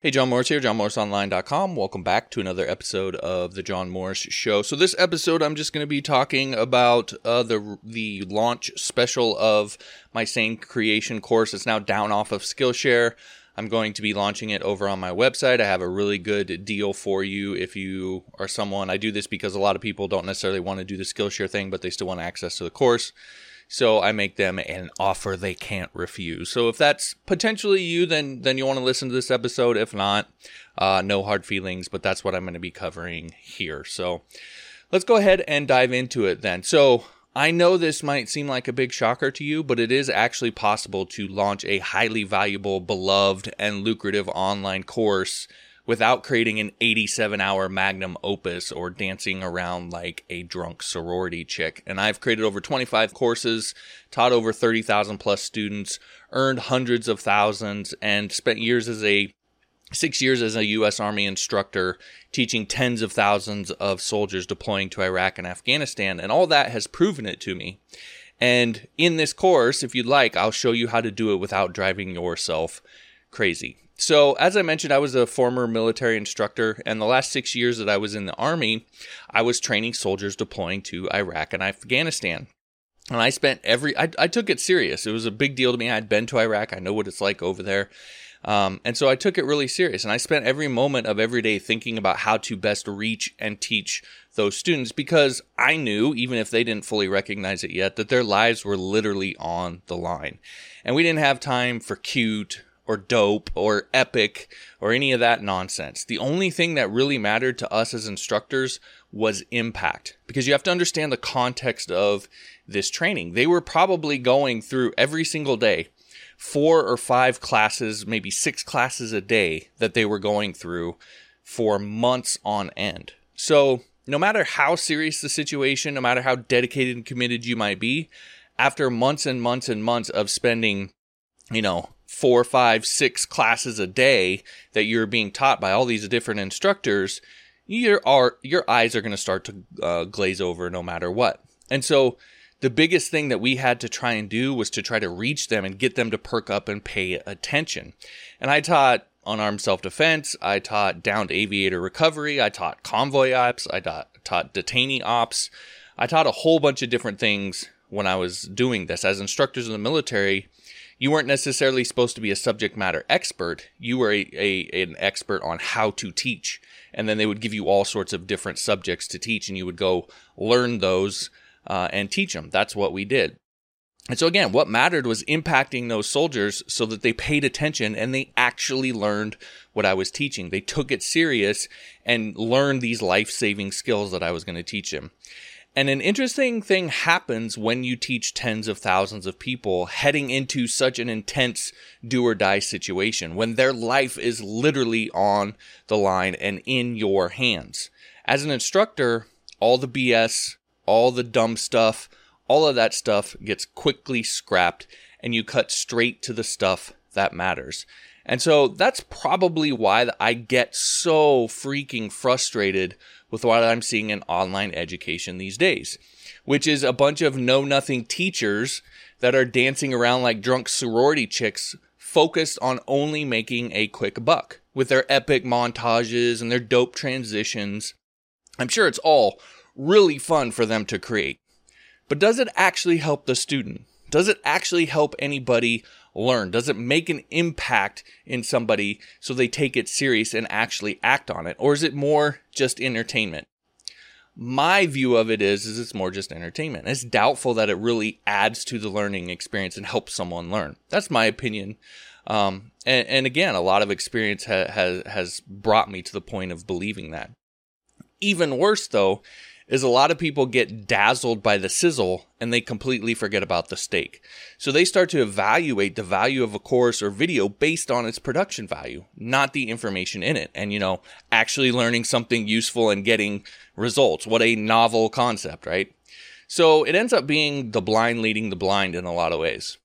Hey, John Morris here, johnmorrisonline.com. Welcome back to another episode of the John Morris Show. So this episode, I'm just going to be talking about uh, the the launch special of my Sane Creation course. It's now down off of Skillshare. I'm going to be launching it over on my website. I have a really good deal for you if you are someone. I do this because a lot of people don't necessarily want to do the Skillshare thing, but they still want access to the course. So I make them an offer they can't refuse. So if that's potentially you, then then you want to listen to this episode. If not, uh, no hard feelings. But that's what I'm going to be covering here. So let's go ahead and dive into it then. So I know this might seem like a big shocker to you, but it is actually possible to launch a highly valuable, beloved, and lucrative online course without creating an 87 hour magnum opus or dancing around like a drunk sorority chick. And I've created over 25 courses, taught over 30,000 plus students, earned hundreds of thousands, and spent years as a six years as a U.S. Army instructor, teaching tens of thousands of soldiers deploying to Iraq and Afghanistan. And all that has proven it to me. And in this course, if you'd like, I'll show you how to do it without driving yourself crazy. So, as I mentioned, I was a former military instructor, and the last six years that I was in the Army, I was training soldiers deploying to Iraq and Afghanistan. And I spent every, I, I took it serious. It was a big deal to me. I'd been to Iraq, I know what it's like over there. Um, and so I took it really serious. And I spent every moment of every day thinking about how to best reach and teach those students because I knew, even if they didn't fully recognize it yet, that their lives were literally on the line. And we didn't have time for cute or dope or epic or any of that nonsense. The only thing that really mattered to us as instructors was impact because you have to understand the context of this training. They were probably going through every single day four or five classes, maybe six classes a day that they were going through for months on end. So, no matter how serious the situation, no matter how dedicated and committed you might be, after months and months and months of spending, you know, four, five, six classes a day that you're being taught by all these different instructors, your are your eyes are going to start to uh, glaze over no matter what. And so the biggest thing that we had to try and do was to try to reach them and get them to perk up and pay attention. And I taught unarmed self defense, I taught downed aviator recovery, I taught convoy ops, I taught, taught detainee ops, I taught a whole bunch of different things when I was doing this. As instructors in the military, you weren't necessarily supposed to be a subject matter expert. You were a, a, an expert on how to teach. And then they would give you all sorts of different subjects to teach, and you would go learn those uh, and teach them. That's what we did. And so, again, what mattered was impacting those soldiers so that they paid attention and they actually learned what I was teaching. They took it serious and learned these life saving skills that I was going to teach them. And an interesting thing happens when you teach tens of thousands of people heading into such an intense do or die situation, when their life is literally on the line and in your hands. As an instructor, all the BS, all the dumb stuff, all of that stuff gets quickly scrapped and you cut straight to the stuff that matters. And so that's probably why I get so freaking frustrated with what I'm seeing in online education these days, which is a bunch of know nothing teachers that are dancing around like drunk sorority chicks focused on only making a quick buck with their epic montages and their dope transitions. I'm sure it's all really fun for them to create. But does it actually help the student? Does it actually help anybody learn? Does it make an impact in somebody so they take it serious and actually act on it? Or is it more just entertainment? My view of it is, is it's more just entertainment. It's doubtful that it really adds to the learning experience and helps someone learn. That's my opinion. Um, and, and, again, a lot of experience ha- has has brought me to the point of believing that. Even worse, though, is a lot of people get dazzled by the sizzle and they completely forget about the steak. So they start to evaluate the value of a course or video based on its production value, not the information in it. And, you know, actually learning something useful and getting results. What a novel concept, right? So it ends up being the blind leading the blind in a lot of ways.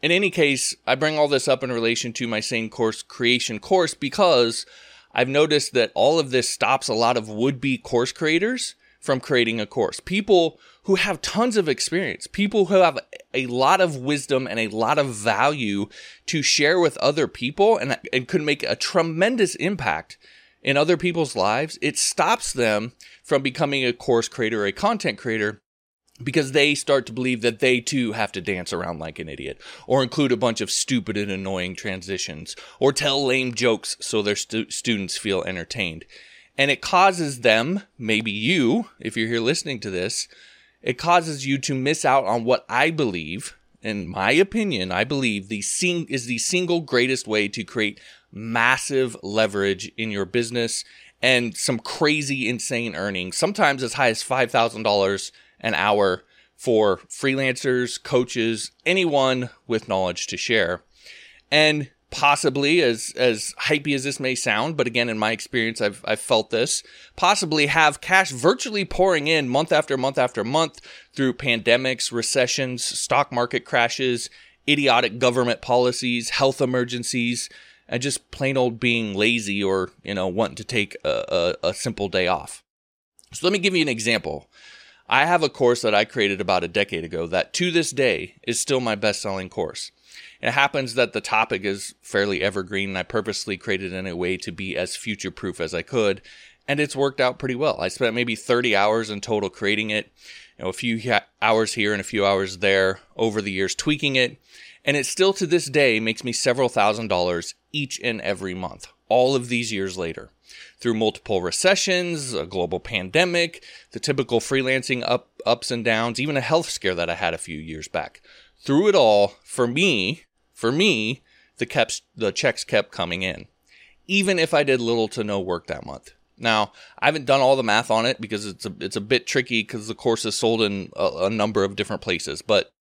In any case, I bring all this up in relation to my sane course creation course because I've noticed that all of this stops a lot of would be course creators from creating a course. People who have tons of experience, people who have a lot of wisdom and a lot of value to share with other people and, and could make a tremendous impact in other people's lives. It stops them from becoming a course creator or a content creator because they start to believe that they too have to dance around like an idiot or include a bunch of stupid and annoying transitions or tell lame jokes so their stu- students feel entertained. And it causes them, maybe you, if you're here listening to this, it causes you to miss out on what I believe, in my opinion, I believe the sing- is the single greatest way to create massive leverage in your business and some crazy insane earnings, sometimes as high as $5,000 an hour for freelancers, coaches, anyone with knowledge to share. And possibly as as hypey as this may sound, but again in my experience I've I've felt this, possibly have cash virtually pouring in month after month after month through pandemics, recessions, stock market crashes, idiotic government policies, health emergencies, and just plain old being lazy or, you know, wanting to take a, a, a simple day off. So let me give you an example. I have a course that I created about a decade ago that to this day is still my best selling course. It happens that the topic is fairly evergreen and I purposely created it in a way to be as future proof as I could. And it's worked out pretty well. I spent maybe 30 hours in total creating it, you know, a few hours here and a few hours there over the years tweaking it. And it still to this day makes me several thousand dollars each and every month, all of these years later through multiple recessions, a global pandemic, the typical freelancing up, ups and downs, even a health scare that I had a few years back. Through it all, for me, for me, the kept, the checks kept coming in, even if I did little to no work that month. Now, I haven't done all the math on it because it's a, it's a bit tricky because the course is sold in a, a number of different places, but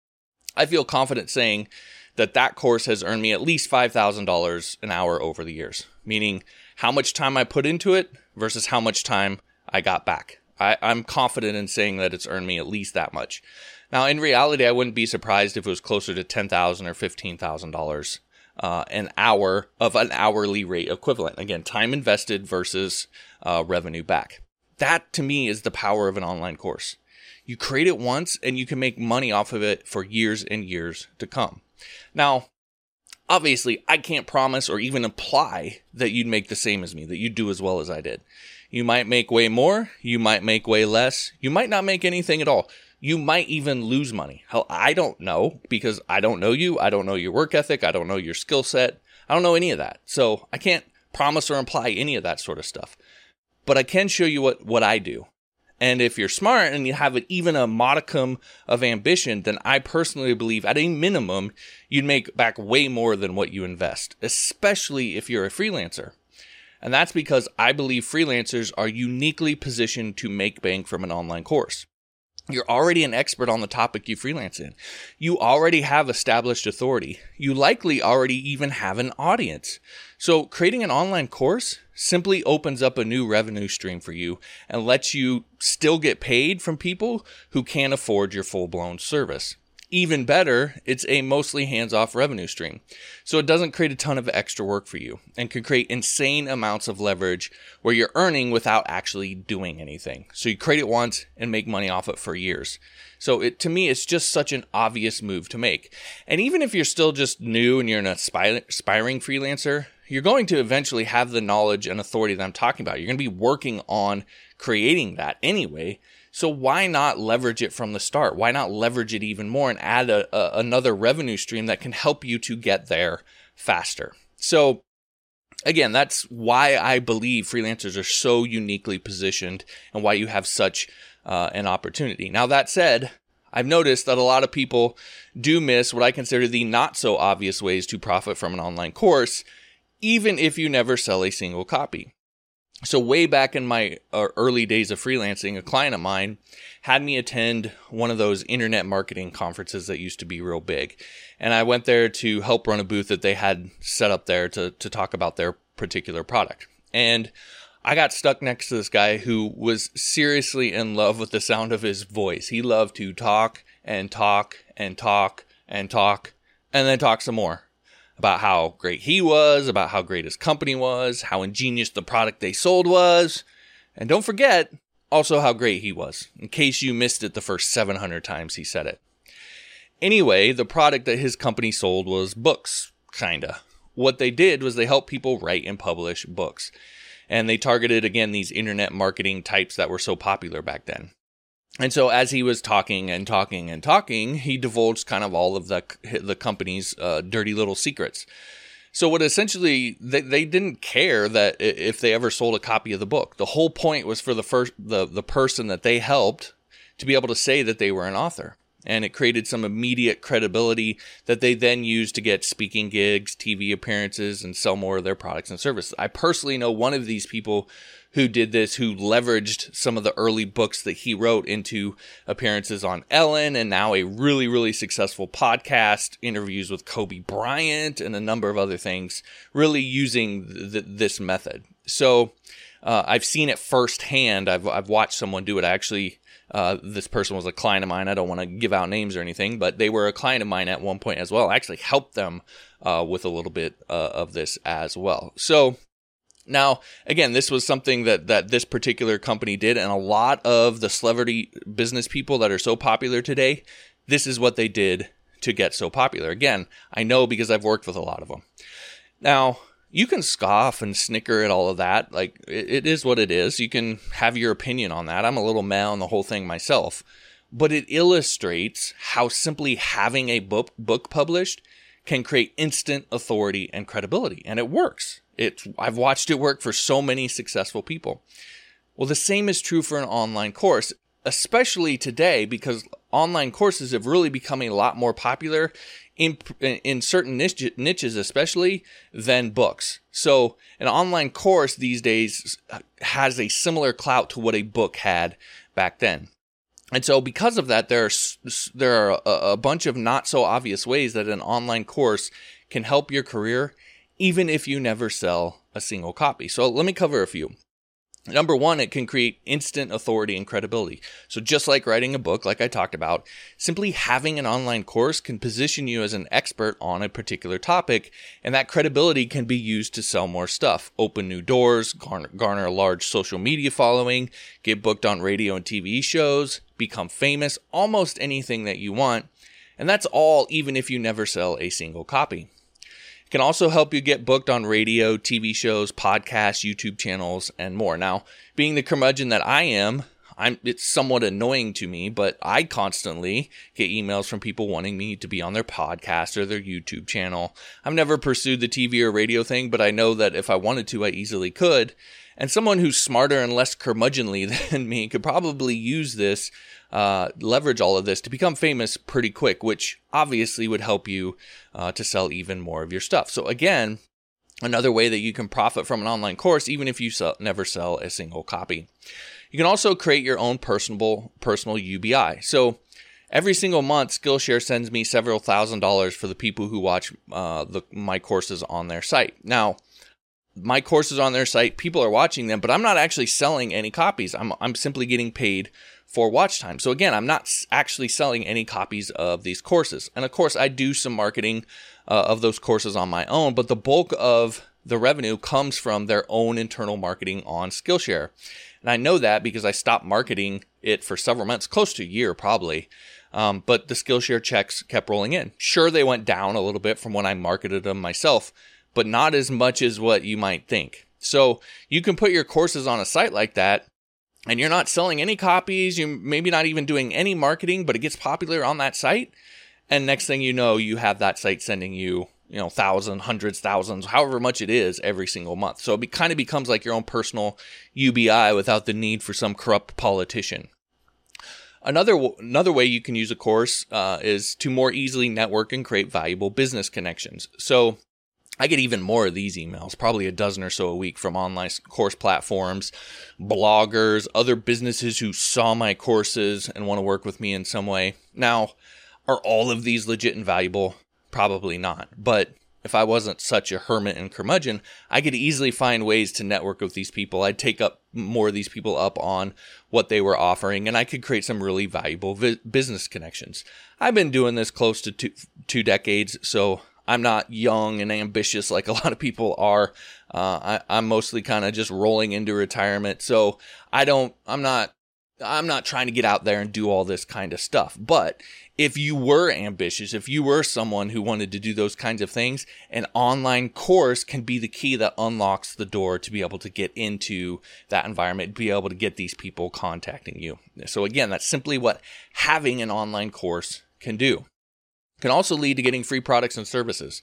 I feel confident saying that that course has earned me at least $5,000 an hour over the years, meaning how much time I put into it versus how much time I got back. I, am confident in saying that it's earned me at least that much. Now, in reality, I wouldn't be surprised if it was closer to ten thousand or fifteen thousand uh, dollars an hour of an hourly rate equivalent. Again, time invested versus uh, revenue back. That to me is the power of an online course. You create it once and you can make money off of it for years and years to come. Now, obviously, I can't promise or even imply that you'd make the same as me, that you'd do as well as I did. You might make way more, you might make way less, you might not make anything at all. You might even lose money. Hell, I don't know because I don't know you. I don't know your work ethic. I don't know your skill set. I don't know any of that. So I can't promise or imply any of that sort of stuff. But I can show you what, what I do. And if you're smart and you have even a modicum of ambition, then I personally believe at a minimum, you'd make back way more than what you invest, especially if you're a freelancer. And that's because I believe freelancers are uniquely positioned to make bank from an online course. You're already an expert on the topic you freelance in. You already have established authority. You likely already even have an audience. So creating an online course simply opens up a new revenue stream for you and lets you still get paid from people who can't afford your full blown service. Even better, it's a mostly hands off revenue stream. So it doesn't create a ton of extra work for you and can create insane amounts of leverage where you're earning without actually doing anything. So you create it once and make money off it for years. So it, to me, it's just such an obvious move to make. And even if you're still just new and you're an aspiring freelancer, you're going to eventually have the knowledge and authority that I'm talking about. You're going to be working on creating that anyway. So why not leverage it from the start? Why not leverage it even more and add a, a, another revenue stream that can help you to get there faster? So again, that's why I believe freelancers are so uniquely positioned and why you have such uh, an opportunity. Now that said, I've noticed that a lot of people do miss what I consider the not so obvious ways to profit from an online course, even if you never sell a single copy so way back in my uh, early days of freelancing a client of mine had me attend one of those internet marketing conferences that used to be real big. And i went there to help run a booth that they had set up there to, to talk about their particular product. And i got stuck next to this guy who was seriously in love with the sound of his voice. He loved to talk and talk and talk and talk and then talk some more about how great he was, about how great his company was, how ingenious the product they sold was. And don't forget, also how great he was, in case you missed it the first 700 times he said it. Anyway, the product that his company sold was books, kinda. What they did was they helped people write and publish books. And they targeted, again, these internet marketing types that were so popular back then. And so, as he was talking and talking and talking, he divulged kind of all of the the company's uh, dirty little secrets. So, what essentially they, they didn't care that if they ever sold a copy of the book. The whole point was for the first the the person that they helped to be able to say that they were an author and it created some immediate credibility that they then used to get speaking gigs, TV appearances, and sell more of their products and services. I personally know one of these people who did this, who leveraged some of the early books that he wrote into appearances on Ellen and now a really, really successful podcast, interviews with Kobe Bryant, and a number of other things, really using th- this method. So, uh, I've seen it firsthand. I've, I've watched someone do it. I actually uh, this person was a client of mine. I don't want to give out names or anything, but they were a client of mine at one point as well. I actually helped them uh, with a little bit uh, of this as well. So now, again, this was something that that this particular company did, and a lot of the celebrity business people that are so popular today, this is what they did to get so popular. Again, I know because I've worked with a lot of them. Now, you can scoff and snicker at all of that. Like it, it is what it is. You can have your opinion on that. I'm a little mad on the whole thing myself, but it illustrates how simply having a book book published can create instant authority and credibility, and it works. It I've watched it work for so many successful people. Well, the same is true for an online course, especially today because online courses have really become a lot more popular in in certain niche, niches especially than books. So an online course these days has a similar clout to what a book had back then. And so because of that there are there are a, a bunch of not so obvious ways that an online course can help your career even if you never sell a single copy. So let me cover a few. Number one, it can create instant authority and credibility. So, just like writing a book, like I talked about, simply having an online course can position you as an expert on a particular topic, and that credibility can be used to sell more stuff, open new doors, garner, garner a large social media following, get booked on radio and TV shows, become famous, almost anything that you want. And that's all even if you never sell a single copy. It can also help you get booked on radio, TV shows, podcasts, YouTube channels, and more. Now, being the curmudgeon that I am, I'm, it's somewhat annoying to me, but I constantly get emails from people wanting me to be on their podcast or their YouTube channel. I've never pursued the TV or radio thing, but I know that if I wanted to, I easily could. And someone who's smarter and less curmudgeonly than me could probably use this uh, leverage all of this to become famous pretty quick, which obviously would help you uh, to sell even more of your stuff. So, again, another way that you can profit from an online course, even if you sell, never sell a single copy. You can also create your own personal personal UBI. So every single month, Skillshare sends me several thousand dollars for the people who watch uh, the, my courses on their site. Now, my courses on their site, people are watching them, but I'm not actually selling any copies. I'm I'm simply getting paid for watch time. So again, I'm not actually selling any copies of these courses. And of course, I do some marketing uh, of those courses on my own, but the bulk of the revenue comes from their own internal marketing on Skillshare. And I know that because I stopped marketing it for several months, close to a year probably. Um, but the Skillshare checks kept rolling in. Sure, they went down a little bit from when I marketed them myself, but not as much as what you might think. So you can put your courses on a site like that and you're not selling any copies, you maybe not even doing any marketing, but it gets popular on that site. And next thing you know, you have that site sending you, you know, thousands, hundreds, thousands, however much it is every single month. So it kind of becomes like your own personal UBI without the need for some corrupt politician. Another another way you can use a course uh, is to more easily network and create valuable business connections. So I get even more of these emails, probably a dozen or so a week from online course platforms, bloggers, other businesses who saw my courses and want to work with me in some way. Now, are all of these legit and valuable? Probably not. But if I wasn't such a hermit and curmudgeon, I could easily find ways to network with these people. I'd take up more of these people up on what they were offering, and I could create some really valuable vi- business connections. I've been doing this close to two, two decades, so I'm not young and ambitious like a lot of people are. Uh, I, am mostly kind of just rolling into retirement. So I don't, I'm not I'm not trying to get out there and do all this kind of stuff. But if you were ambitious, if you were someone who wanted to do those kinds of things, an online course can be the key that unlocks the door to be able to get into that environment, be able to get these people contacting you. So again, that's simply what having an online course can do. Can also lead to getting free products and services.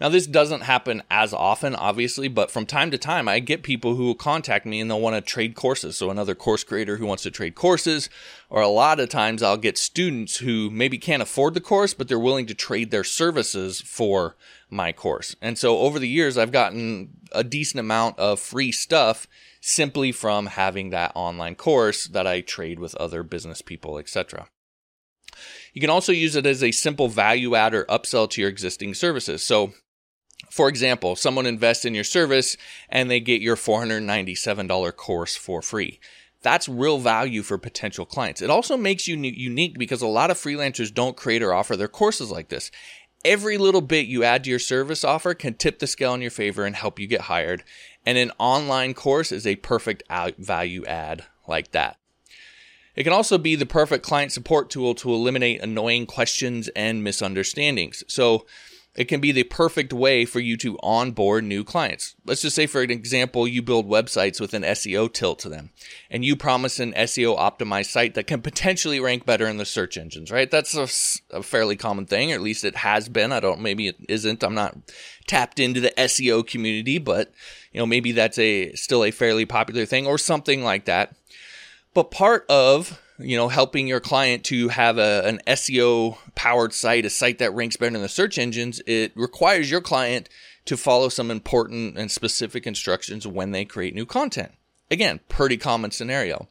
Now, this doesn't happen as often, obviously, but from time to time, I get people who will contact me and they'll want to trade courses. So, another course creator who wants to trade courses, or a lot of times I'll get students who maybe can't afford the course, but they're willing to trade their services for my course. And so, over the years, I've gotten a decent amount of free stuff simply from having that online course that I trade with other business people, etc. You can also use it as a simple value add or upsell to your existing services. So for example, someone invests in your service and they get your $497 course for free. That's real value for potential clients. It also makes you unique because a lot of freelancers don't create or offer their courses like this. Every little bit you add to your service offer can tip the scale in your favor and help you get hired. And an online course is a perfect value add like that. It can also be the perfect client support tool to eliminate annoying questions and misunderstandings. So, it can be the perfect way for you to onboard new clients. Let's just say, for an example, you build websites with an SEO tilt to them, and you promise an SEO optimized site that can potentially rank better in the search engines, right? That's a, a, fairly common thing, or at least it has been. I don't, maybe it isn't. I'm not tapped into the SEO community, but you know, maybe that's a still a fairly popular thing or something like that. But part of you know, helping your client to have a, an SEO powered site, a site that ranks better in the search engines, it requires your client to follow some important and specific instructions when they create new content. Again, pretty common scenario.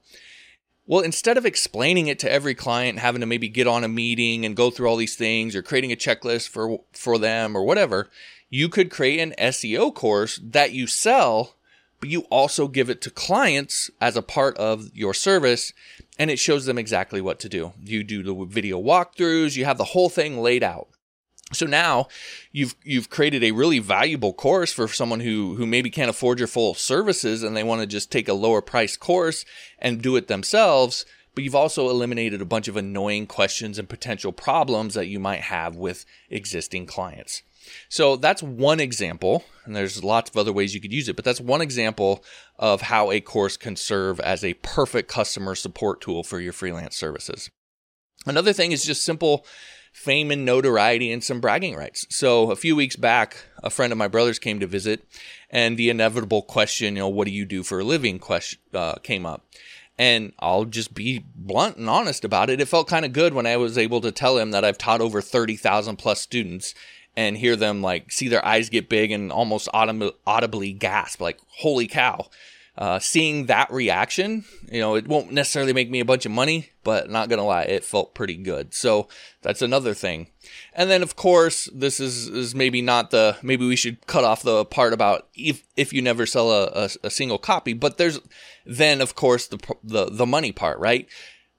Well, instead of explaining it to every client, having to maybe get on a meeting and go through all these things or creating a checklist for, for them or whatever, you could create an SEO course that you sell but you also give it to clients as a part of your service and it shows them exactly what to do. You do the video walkthroughs, you have the whole thing laid out. So now you've you've created a really valuable course for someone who who maybe can't afford your full services and they want to just take a lower price course and do it themselves, but you've also eliminated a bunch of annoying questions and potential problems that you might have with existing clients. So that's one example, and there's lots of other ways you could use it, but that's one example of how a course can serve as a perfect customer support tool for your freelance services. Another thing is just simple fame and notoriety and some bragging rights. So a few weeks back, a friend of my brother's came to visit, and the inevitable question, you know, what do you do for a living? Question uh, came up. And I'll just be blunt and honest about it. It felt kind of good when I was able to tell him that I've taught over 30,000 plus students and hear them like see their eyes get big and almost audibly gasp like holy cow. Uh, seeing that reaction you know it won't necessarily make me a bunch of money but not gonna lie it felt pretty good. So that's another thing. And then of course this is is maybe not the maybe we should cut off the part about if if you never sell a, a, a single copy but there's then of course the the the money part right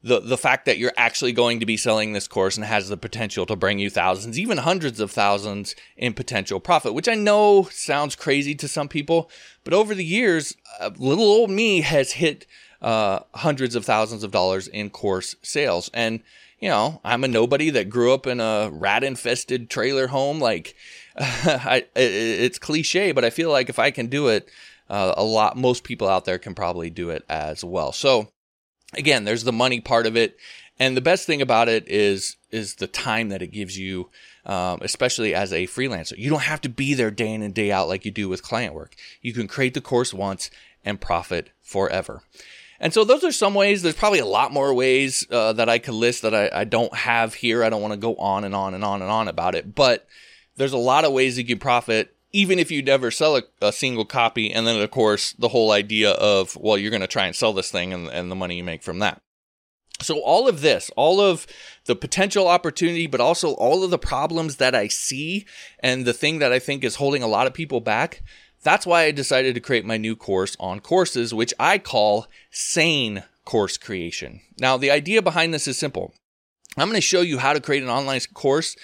the the fact that you're actually going to be selling this course and has the potential to bring you thousands, even hundreds of thousands in potential profit, which I know sounds crazy to some people, but over the years, uh, little old me has hit uh, hundreds of thousands of dollars in course sales, and you know I'm a nobody that grew up in a rat infested trailer home. Like I, it's cliche, but I feel like if I can do it, uh, a lot most people out there can probably do it as well. So again, there's the money part of it. And the best thing about it is is the time that it gives you, um, especially as a freelancer. You don't have to be there day in and day out like you do with client work. You can create the course once and profit forever. And so those are some ways. There's probably a lot more ways uh, that I could list that I, I don't have here. I don't want to go on and on and on and on about it, but there's a lot of ways you can profit even if you never sell a, a, single copy. And then, of course, the whole idea of, well, you're going to try and sell this thing and, and the money you make from that. So, all of this, all of the potential opportunity, but also all of the problems that I see and the thing that I think is holding a lot of people back, that's why I decided to create my new course on courses, which I call Sane Course Creation. Now, the idea behind this is simple. I'm going to show you how to create an online course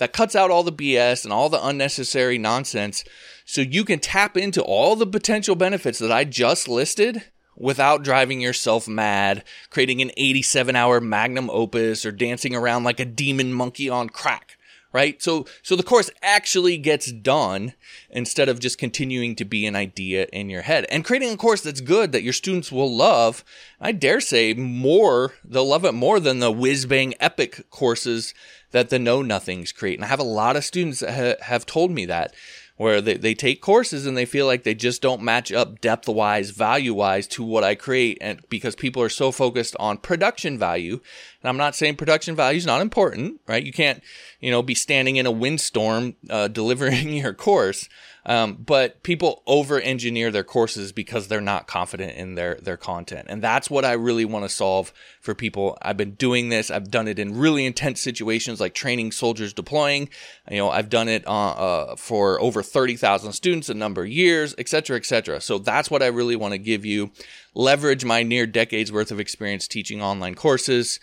that cuts out all the BS and all the unnecessary nonsense so you can tap into all the potential benefits that I just listed without driving yourself mad, creating an 87 hour magnum opus, or dancing around like a demon monkey on crack right? So, so the course actually gets done instead of just continuing to be an idea in your head and creating a course that's good that your students will love. I dare say more, they'll love it more than the whiz bang epic courses that the know nothings create. And I have a lot of students that ha- have told me that where they, they take courses and they feel like they just don't match up depth wise, value wise to what I create. And because people are so focused on production value, and I'm not saying production value is not important, right? You can't, you know, be standing in a windstorm uh, delivering your course. Um, but people over engineer their courses because they're not confident in their, their content. And that's what I really want to solve for people. I've been doing this. I've done it in really intense situations like training soldiers deploying. You know, I've done it uh, uh, for over 30,000 students a number of years, et cetera, et cetera. So that's what I really want to give you. Leverage my near decades worth of experience teaching online courses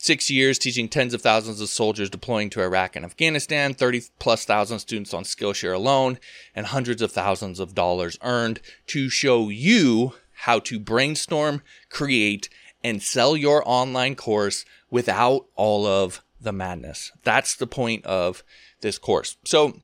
Six years teaching tens of thousands of soldiers deploying to Iraq and Afghanistan, 30 plus thousand students on Skillshare alone, and hundreds of thousands of dollars earned to show you how to brainstorm, create, and sell your online course without all of the madness. That's the point of this course. So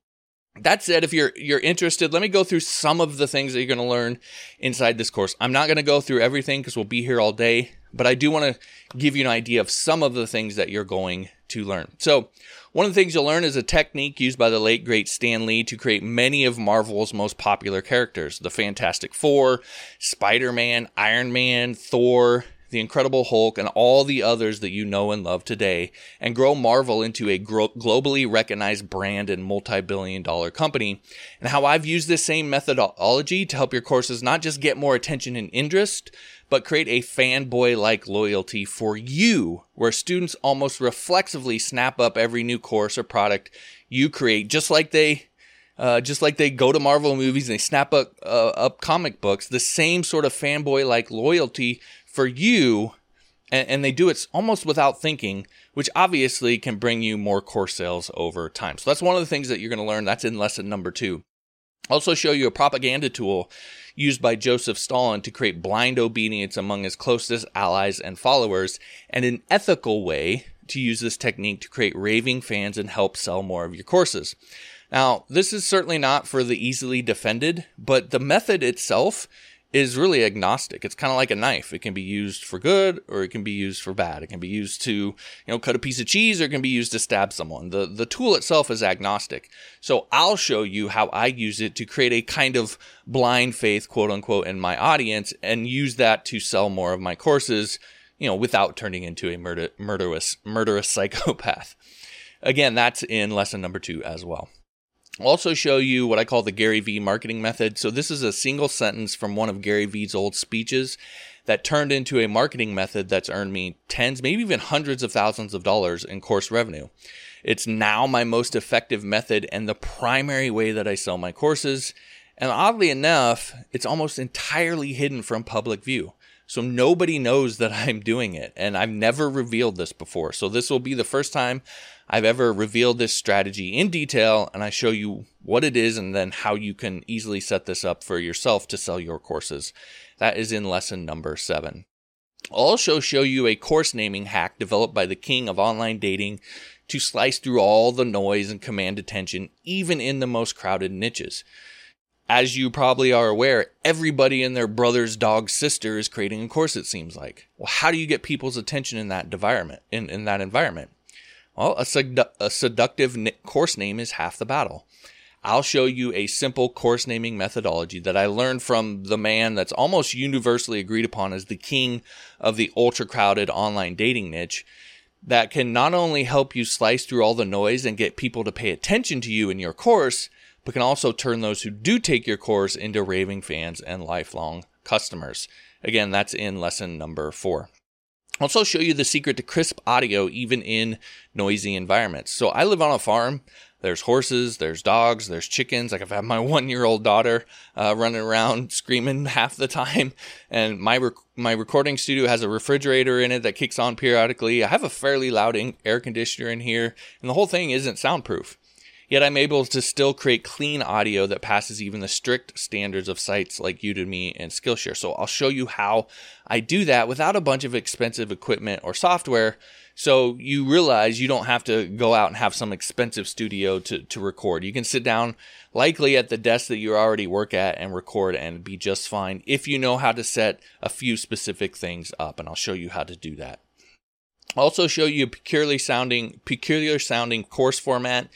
that said, if you're you're interested, let me go through some of the things that you're going to learn inside this course. I'm not going to go through everything because we'll be here all day, but I do want to give you an idea of some of the things that you're going to learn. So, one of the things you'll learn is a technique used by the late great Stan Lee to create many of Marvel's most popular characters: the Fantastic Four, Spider-Man, Iron Man, Thor, the Incredible Hulk, and all the others that you know and love today, and grow Marvel into a gro- globally recognized brand and multi billion dollar company. And how I've used this same methodology to help your courses not just get more attention and interest, but create a fanboy like loyalty for you, where students almost reflexively snap up every new course or product you create, just like they uh, just like they go to Marvel movies and they snap up, uh, up comic books, the same sort of fanboy like loyalty for you, and, and, they do it almost without thinking, which obviously can bring you more course sales over time. So that's one of the things that you're going to learn. That's in lesson number two. Also, show you a propaganda tool used by Joseph Stalin to create blind obedience among his closest allies and followers, and an ethical way to use this technique to create raving fans and help sell more of your courses. Now, this is certainly not for the easily defended, but the method itself is really agnostic. It's kind of like a knife. It can be used for good or it can be used for bad. It can be used to, you know, cut a piece of cheese or it can be used to stab someone. The the tool itself is agnostic. So I'll show you how I use it to create a kind of blind faith, quote unquote, in my audience and use that to sell more of my courses, you know, without turning into a murder, murderous murderous psychopath. Again, that's in lesson number 2 as well. I'll also show you what I call the Gary Vee marketing method. So this is a single sentence from one of Gary Vee's old speeches that turned into a marketing method that's earned me tens, maybe even hundreds of thousands of dollars in course revenue. It's now my most effective method and the primary way that I sell my courses. And oddly enough, it's almost entirely hidden from public view. So nobody knows that I'm doing it. And I've never revealed this before. So this will be the first time I've ever revealed this strategy in detail. And I show you what it is and then how you can easily set this up for yourself to sell your courses. That is in lesson number seven. I'll also show you a course naming hack developed by the king of online dating to slice through all the noise and command attention, even in the most crowded niches as you probably are aware, everybody and their brother's dog sister is creating a course, it seems like. Well, how do you get people's attention in that environment? In, in that environment? Well, a, sedu- a seductive course name is half the battle. I'll show you a simple course naming methodology that I learned from the man that's almost universally agreed upon as the king of the ultra crowded online dating niche that can not only help you slice through all the noise and get people to pay attention to you in your course, but can also turn those who do take your course into raving fans and lifelong customers. Again, that's in lesson number four. Also show you the secret to crisp audio even in noisy environments. So I live on a farm. There's horses, there's dogs, there's chickens. Like I've had my one year old daughter uh, running around screaming half the time, and my rec- my recording studio has a refrigerator in it that kicks on periodically. I have a fairly loud in- air conditioner in here, and the whole thing isn't soundproof. Yet I'm able to still create clean audio that passes even the strict standards of sites like Udemy and Skillshare. So I'll show you how I do that without a bunch of expensive equipment or software. So you realize you don't have to go out and have some expensive studio to, to record. You can sit down likely at the desk that you already work at and record and be just fine if you know how to set a few specific things up. And I'll show you how to do that. I'll also show you a peculiar sounding, peculiar sounding course format.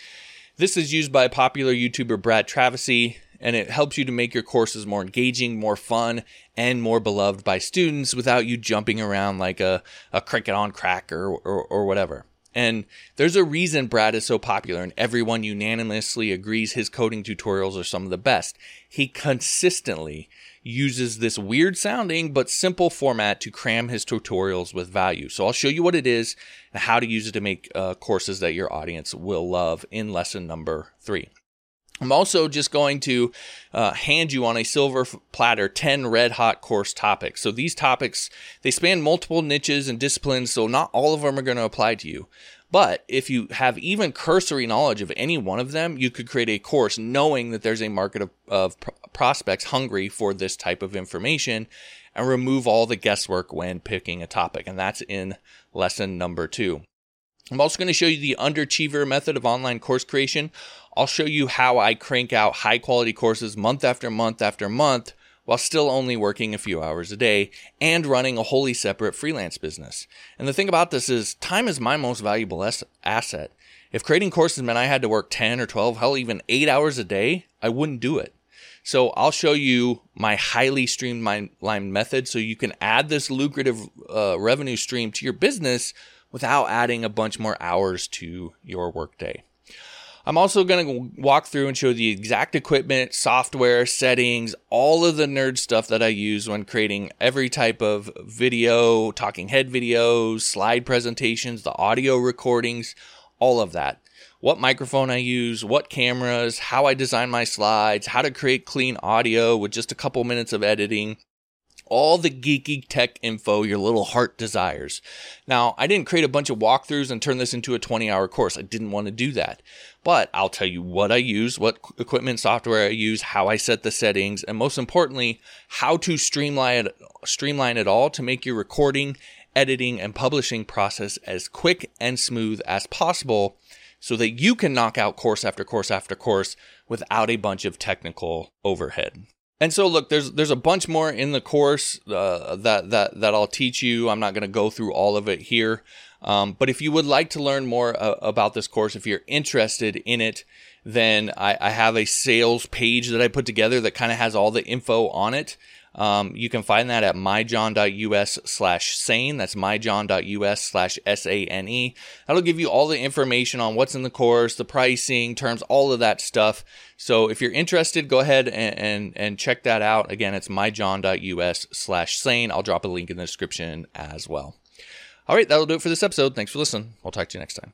This is used by popular YouTuber Brad Traversy, and it helps you to make your courses more engaging, more fun, and more beloved by students without you jumping around like a, a cricket on crack or, or, or whatever. And there's a reason Brad is so popular, and everyone unanimously agrees his coding tutorials are some of the best. He consistently uses this weird sounding but simple format to cram his tutorials with value. So I'll show you what it is and how to use it to make uh, courses that your audience will love in lesson number three. I'm also just going to uh, hand you on a silver platter 10 red hot course topics. So these topics, they span multiple niches and disciplines, so not all of them are going to apply to you. But if you have even cursory knowledge of any one of them, you could create a course knowing that there's a market of, of prospects hungry for this type of information and remove all the guesswork when picking a topic. And that's in lesson number two. I'm also going to show you the underachiever method of online course creation. I'll show you how I crank out high quality courses month after month after month while still only working a few hours a day and running a wholly separate freelance business. And the thing about this is, time is my most valuable asset. If creating courses meant I had to work 10 or 12, hell, even 8 hours a day, I wouldn't do it. So I'll show you my highly streamlined method so you can add this lucrative uh, revenue stream to your business without adding a bunch more hours to your workday. I'm also going to walk through and show the exact equipment, software, settings, all of the nerd stuff that I use when creating every type of video, talking head videos, slide presentations, the audio recordings, all of that. What microphone I use, what cameras, how I design my slides, how to create clean audio with just a couple minutes of editing, all the geeky tech info your little heart desires. Now, I didn't create a bunch of walkthroughs and turn this into a 20 hour course. I didn't want to do that. But I'll tell you what I use, what equipment software I use, how I set the settings, and most importantly, how to streamline it, streamline it all to make your recording, editing, and publishing process as quick and smooth as possible so that you can knock out course after course after course without a bunch of technical overhead. And so, look, there's there's a bunch more in the course uh, that that that I'll teach you. I'm not going to go through all of it here, um, but if you would like to learn more uh, about this course, if you're interested in it, then I, I have a sales page that I put together that kind of has all the info on it. Um, you can find that at myjohn.us slash sane. That's myjohn.us slash S A N E. That'll give you all the information on what's in the course, the pricing, terms, all of that stuff. So if you're interested, go ahead and, and, and check that out. Again, it's myjohn.us slash sane. I'll drop a link in the description as well. All right, that'll do it for this episode. Thanks for listening. We'll talk to you next time.